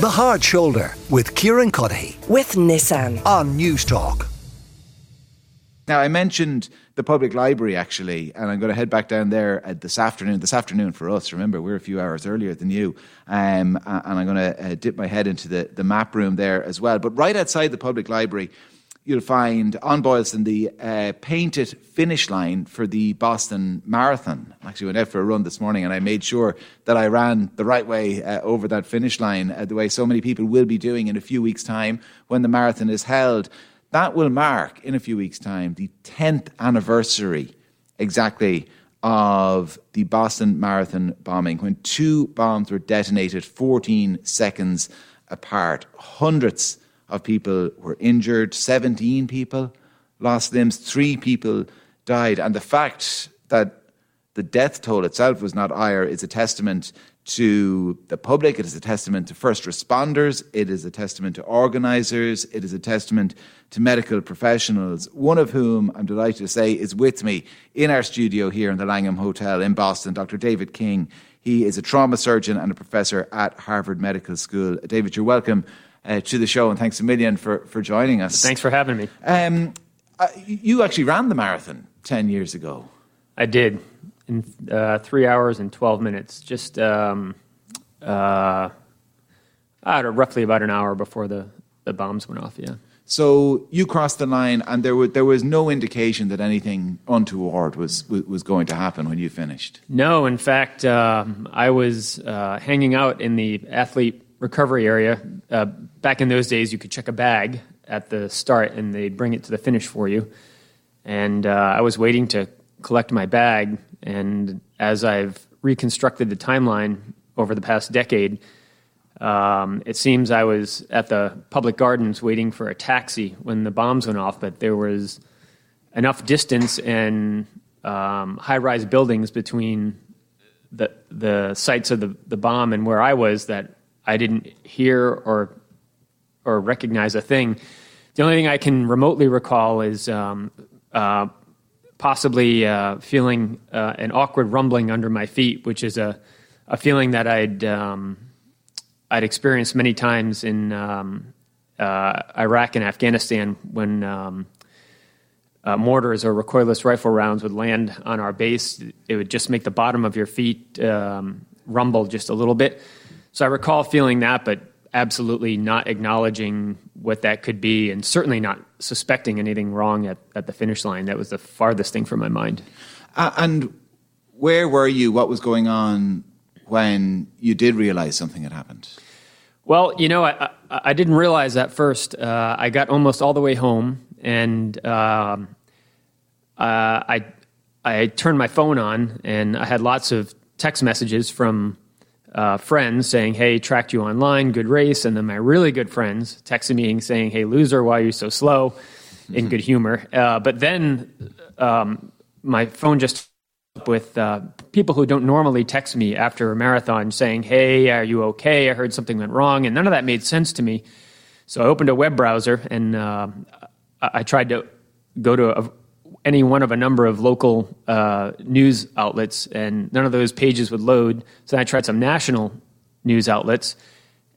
The Hard Shoulder with Kieran Cuddihy with Nissan. on News Talk. Now, I mentioned the public library actually, and I'm going to head back down there uh, this afternoon. This afternoon for us, remember, we're a few hours earlier than you. Um, and I'm going to uh, dip my head into the, the map room there as well. But right outside the public library, you'll find on Boylston the uh, painted finish line for the Boston Marathon. I actually went out for a run this morning and I made sure that I ran the right way uh, over that finish line, uh, the way so many people will be doing in a few weeks' time when the marathon is held. That will mark in a few weeks' time the 10th anniversary exactly of the Boston Marathon bombing when two bombs were detonated 14 seconds apart. Hundreds of people were injured, 17 people lost limbs, three people died. And the fact that the death toll itself was not higher is a testament to the public, it is a testament to first responders, it is a testament to organisers, it is a testament to medical professionals, one of whom I'm delighted to say is with me in our studio here in the Langham Hotel in Boston, Dr. David King. He is a trauma surgeon and a professor at Harvard Medical School. David, you're welcome uh, to the show and thanks a million for, for joining us. Thanks for having me. Um, uh, you actually ran the marathon 10 years ago. I did in uh, three hours and 12 minutes, just um, uh, roughly about an hour before the, the bombs went off, yeah. So you crossed the line, and there, were, there was no indication that anything untoward was, was, was going to happen when you finished. No, in fact, um, I was uh, hanging out in the athlete recovery area. Uh, back in those days, you could check a bag at the start, and they'd bring it to the finish for you. And uh, I was waiting to collect my bag, and as I've reconstructed the timeline over the past decade, um, it seems I was at the public gardens waiting for a taxi when the bombs went off, but there was enough distance and um, high-rise buildings between the the sites of the, the bomb and where I was that I didn't hear or or recognize a thing. The only thing I can remotely recall is um, uh, possibly uh, feeling uh, an awkward rumbling under my feet, which is a a feeling that I'd um, I'd experienced many times in um, uh, Iraq and Afghanistan when um, uh, mortars or recoilless rifle rounds would land on our base. It would just make the bottom of your feet um, rumble just a little bit. So I recall feeling that, but absolutely not acknowledging what that could be, and certainly not suspecting anything wrong at, at the finish line. That was the farthest thing from my mind. Uh, and where were you? What was going on when you did realize something had happened? Well, you know, I, I, I didn't realize that first. Uh, I got almost all the way home, and um, uh, I I turned my phone on, and I had lots of text messages from uh, friends saying, "Hey, tracked you online, good race," and then my really good friends texting me saying, "Hey, loser, why are you so slow?" In good humor. Uh, but then um, my phone just with uh, people who don't normally text me after a marathon saying, Hey, are you okay? I heard something went wrong. And none of that made sense to me. So I opened a web browser and uh, I tried to go to a, any one of a number of local uh, news outlets, and none of those pages would load. So I tried some national news outlets.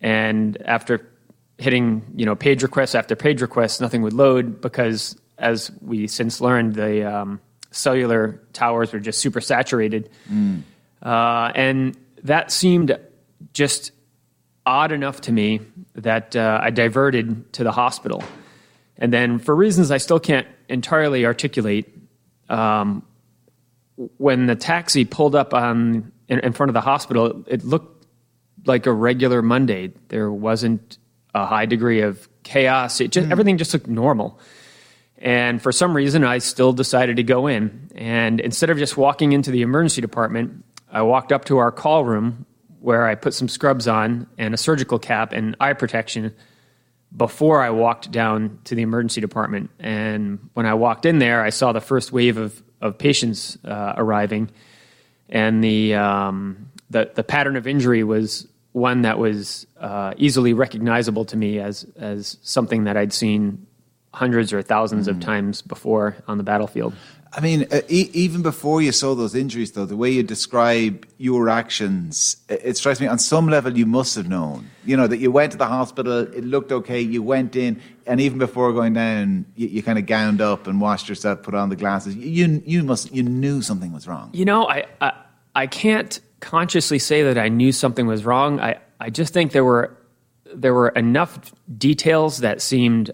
And after hitting you know page requests after page requests, nothing would load because, as we since learned, the um, cellular towers were just super saturated, uh, and that seemed just odd enough to me that uh, I diverted to the hospital, and then for reasons I still can't entirely articulate. Um, when the taxi pulled up on in, in front of the hospital, it looked like a regular Monday. There wasn't a high degree of chaos. It just everything just looked normal. And for some reason, I still decided to go in. And instead of just walking into the emergency department, I walked up to our call room where I put some scrubs on and a surgical cap and eye protection before I walked down to the emergency department. And when I walked in there, I saw the first wave of, of patients uh, arriving. And the, um, the, the pattern of injury was one that was uh, easily recognizable to me as, as something that I'd seen hundreds or thousands of times before on the battlefield. I mean, uh, even before you saw those injuries, though, the way you describe your actions, it, it, strikes me on some level you must have known. You know, that you went to the hospital, it looked okay, you went in, and even before going down, you, you kind of gowned up and washed yourself, put on the glasses. You, you, must, you knew something was wrong. You know, I, I, I can't consciously say that I knew something was wrong. I, I just think there were, there were enough details that seemed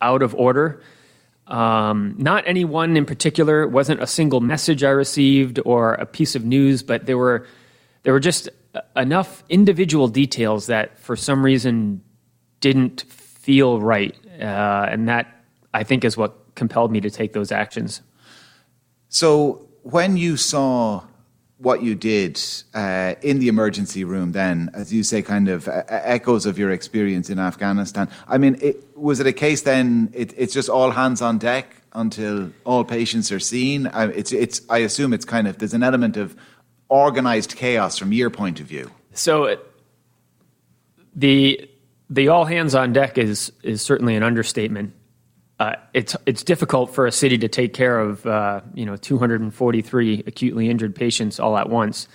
out of order um, not any one in particular. It wasn't a single message I received or a piece of news, but there were there were just enough individual details that for some reason didn't feel right, uh, and that I think is what compelled me to take those actions. So when you saw what you did uh, in the emergency room then, as you say, kind of uh, echoes of your experience in Afghanistan. I mean, it, was it a case then, it, it's just all hands on deck until all patients are seen? Uh, it's, it's, I assume it's kind of, there's an element of organized chaos from your point of view. So it, the, the all hands on deck is, is certainly an understatement uh, it's it's difficult for a city to take care of uh, you know 243 acutely injured patients all at once,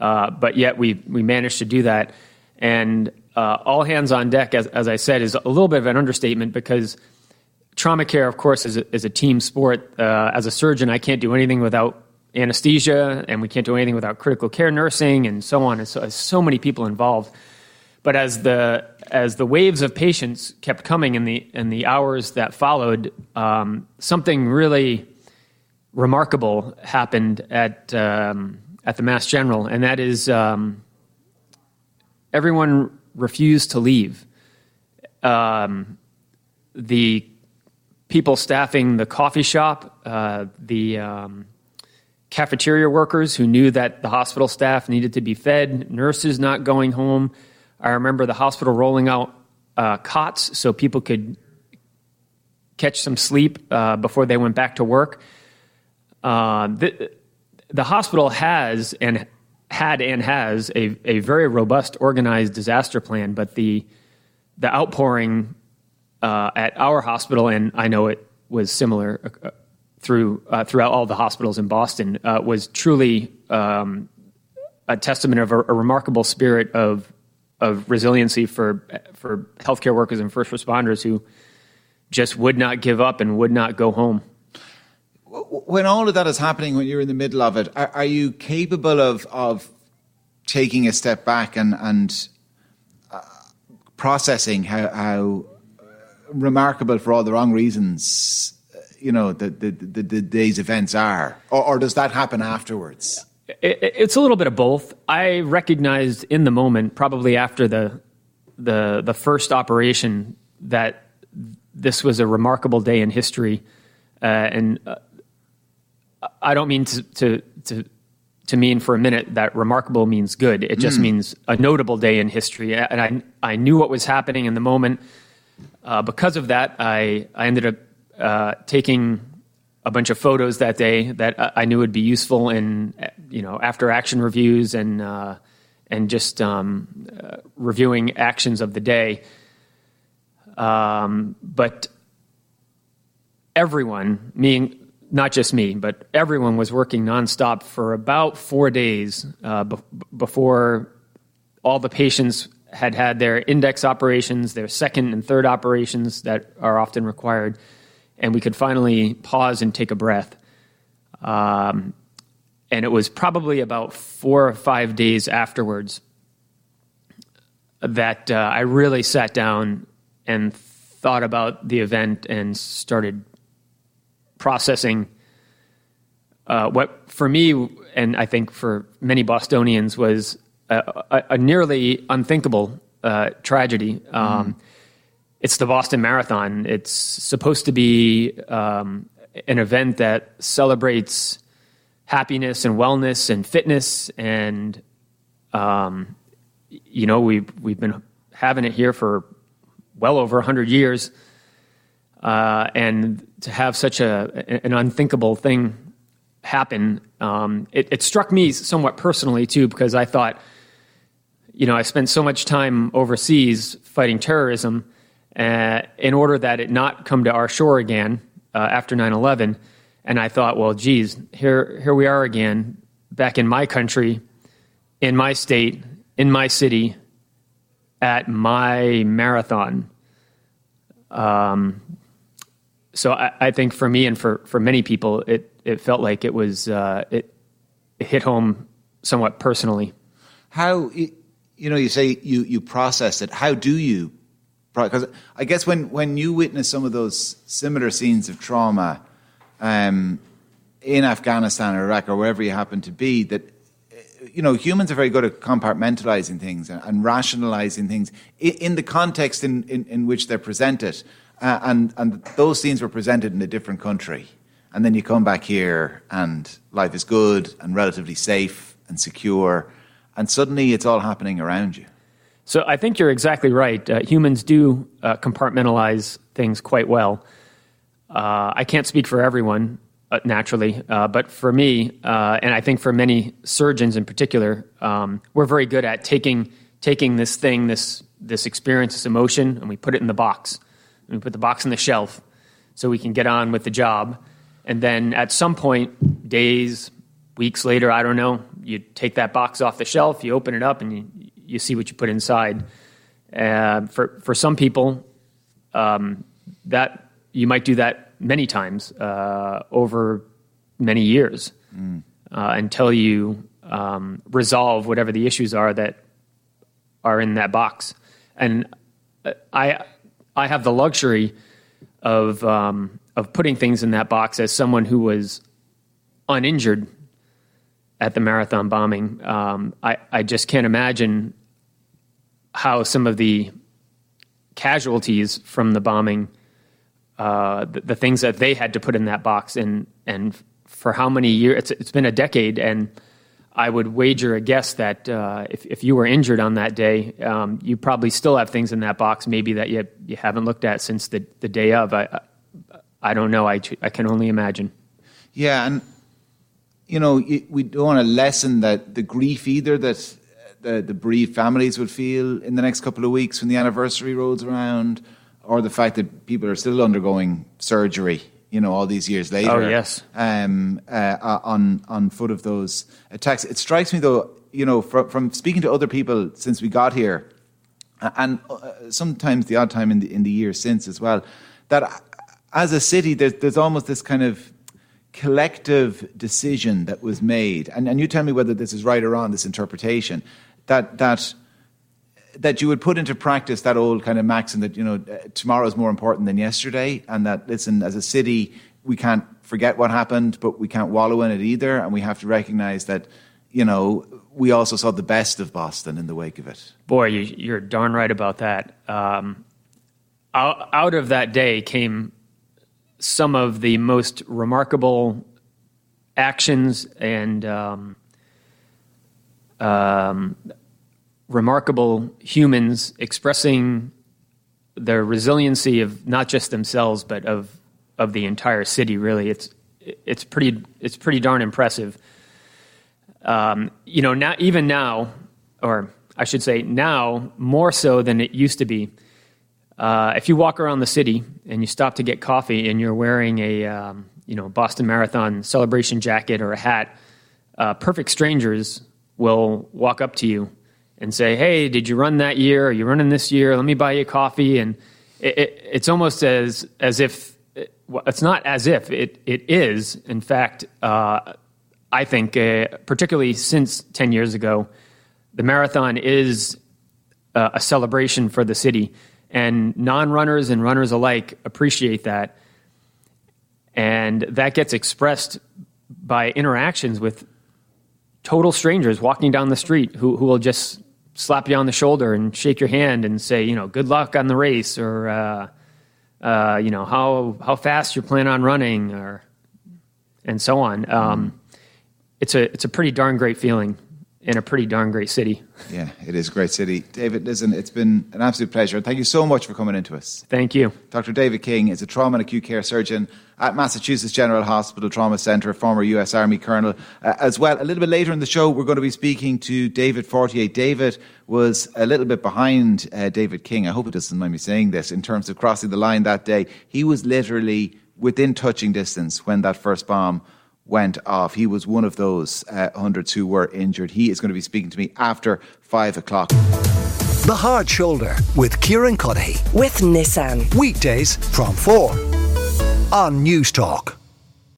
uh, but yet we we managed to do that. And uh, all hands on deck, as, as I said, is a little bit of an understatement because trauma care, of course, is a, is a team sport. Uh, as a surgeon, I can't do anything without anesthesia, and we can't do anything without critical care nursing, and so on. And so, so many people involved. But as the as the waves of patients kept coming in the in the hours that followed, um, something really remarkable happened at um, at the Mass General, and that is um, everyone refused to leave. Um, the people staffing the coffee shop, uh, the um, cafeteria workers who knew that the hospital staff needed to be fed, nurses not going home I remember the hospital rolling out uh, cots so people could catch some sleep uh, before they went back to work. Uh, the, the hospital has and had and has a, a very robust, organized disaster plan, but the the outpouring uh, at our hospital, and I know it was similar uh, through uh, throughout all the hospitals in Boston, was truly um, a testament of a, a remarkable spirit of of resiliency for for healthcare workers and first responders who just would not give up and would not go home. When all of that is happening, when you're in the middle of it, are, are you capable of of taking a step back and and uh, processing how, how remarkable for all the wrong reasons, uh, you know, the the, the, the day's events are, or, or does that happen afterwards? It's a little bit of both. I recognized in the moment, probably after the the the first operation, that this was a remarkable day in history, uh, and uh, I don't mean to, to, to to mean for a minute that remarkable means good. It just mm. means a notable day in history, and I I knew what was happening in the moment. Uh, because of that, I I ended up uh, taking a bunch of photos that day that I knew would be useful in you know after action reviews and uh, and just um, uh, reviewing actions of the day. Um, but everyone, meaning not just me, but everyone was working nonstop for about four days uh, be- before all the patients had had their index operations, their second and third operations that are often required and we could finally pause and take a breath. Um, and it was probably about four or five days afterwards that uh, I really sat down and thought about the event and started processing uh, what, for me, and I think for many Bostonians, was a, a, a nearly unthinkable uh, tragedy. Um, mm it's the Boston Marathon. It's supposed to be um, an event that celebrates happiness and wellness and fitness, and um, you know we've we've been having it here for well over hundred years, uh, and to have such a an unthinkable thing happen, um, it, it struck me somewhat personally too because I thought, you know, I spent so much time overseas fighting terrorism uh, in order that it not come to our shore again uh, after 9 11. And I thought, well, geez, here, here we are again, back in my country, in my state, in my city, at my marathon. Um, so I, I, think for me and for, for many people, it, it felt like it was uh, it, it hit home somewhat personally. How you know you say you you process it. How do you? Because I guess when when you witness some of those similar scenes of trauma um, in Afghanistan or Iraq or wherever you happen to be, that you know humans are very good at compartmentalizing things and, and rationalizing things in, in the context in, in, in, which they're presented. Uh, and and those scenes were presented in a different country, and then you come back here and life is good and relatively safe and secure and suddenly it's all happening around you. So I think you're exactly right. Uh, humans do uh, compartmentalize things quite well. Uh, I can't speak for everyone, uh, naturally, uh, but for me, uh, and I think for many surgeons in particular, um, we're very good at taking taking this thing, this this experience, this emotion, and we put it in the box. And we put the box on the shelf so we can get on with the job. And then at some point, days, weeks later, I don't know, you take that box off the shelf, you open it up, and you, you see what you put inside. Uh, for for some people, um, that you might do that many times uh, over many years mm. uh, until you um, resolve whatever the issues are that are in that box. And uh, I I have the luxury of um, of putting things in that box as someone who was uninjured at the marathon bombing. Um, I, I just can't imagine how some of the casualties from the bombing, uh, the, the, things that they had to put in that box, and and for how many years? It's, it's been a decade, and I would wager a guess that uh, if if you were injured on that day, um, you probably still have things in that box, maybe that you you haven't looked at since the the day of. I I don't know. I I can only imagine. Yeah, and you know, we don't want to lessen that the grief either that the, the bereaved families would feel in the next couple of weeks when the anniversary rolls around, or the fact that people are still undergoing surgery, you know, all these years later. Oh yes. Um, uh, on on foot of those attacks, it strikes me though, you know, from, from speaking to other people since we got here, and uh, sometimes the odd time in the in the years since as well, that as a city, there's there's almost this kind of collective decision that was made, and, and you tell me whether this is right or wrong, this interpretation, that, that, that you would put into practice that old kind of maxim that, you know, tomorrow is more important than yesterday, and that, listen, as a city, we can't forget what happened, but we can't wallow in it either, and we have to recognize that, you know, we also saw the best of Boston in the wake of it. Boy, you, are darn right about that. Um, out, of that day came some of the most remarkable actions and um, um, remarkable humans expressing the resiliency of not just themselves but of of the entire city. Really, it's it's pretty it's pretty darn impressive. Um, you know, now even now, or I should say now more so than it used to be. Uh, if you walk around the city and you stop to get coffee and you're wearing a um, you know Boston Marathon celebration jacket or a hat, uh, perfect strangers will walk up to you and say, "Hey, did you run that year? Are you running this year? Let me buy you coffee." And it, it, it's almost as as if it's not as if it it is. In fact, uh, I think uh, particularly since ten years ago, the marathon is uh, a celebration for the city and non runners and runners alike appreciate that. And that gets expressed by interactions with total strangers walking down the street who, who will just slap you on the shoulder and shake your hand and say, you know, good luck on the race or, uh, uh, you know, how, how fast you plan on running or, and so on. Um, it's, a, it's a pretty darn great feeling in a pretty darn great city. Yeah, it is a great city. David, listen, it's been an absolute pleasure. Thank you so much for coming into us. Thank you. Dr. David King is a trauma and acute care surgeon at Massachusetts General Hospital Trauma Center, former U.S. Army Colonel. Uh, as well, a little bit later in the show, we're going to be speaking to David Fortier. David was a little bit behind uh, David King. I hope he doesn't mind me saying this in terms of crossing the line that day. He was literally within touching distance when that first bomb went off. He was one of those uh, hundreds who were injured. He is going to be speaking to me after five o'clock. The Hard Shoulder with Kieran Cuddihy. With Nissan. Weekdays from 4 on News Talk.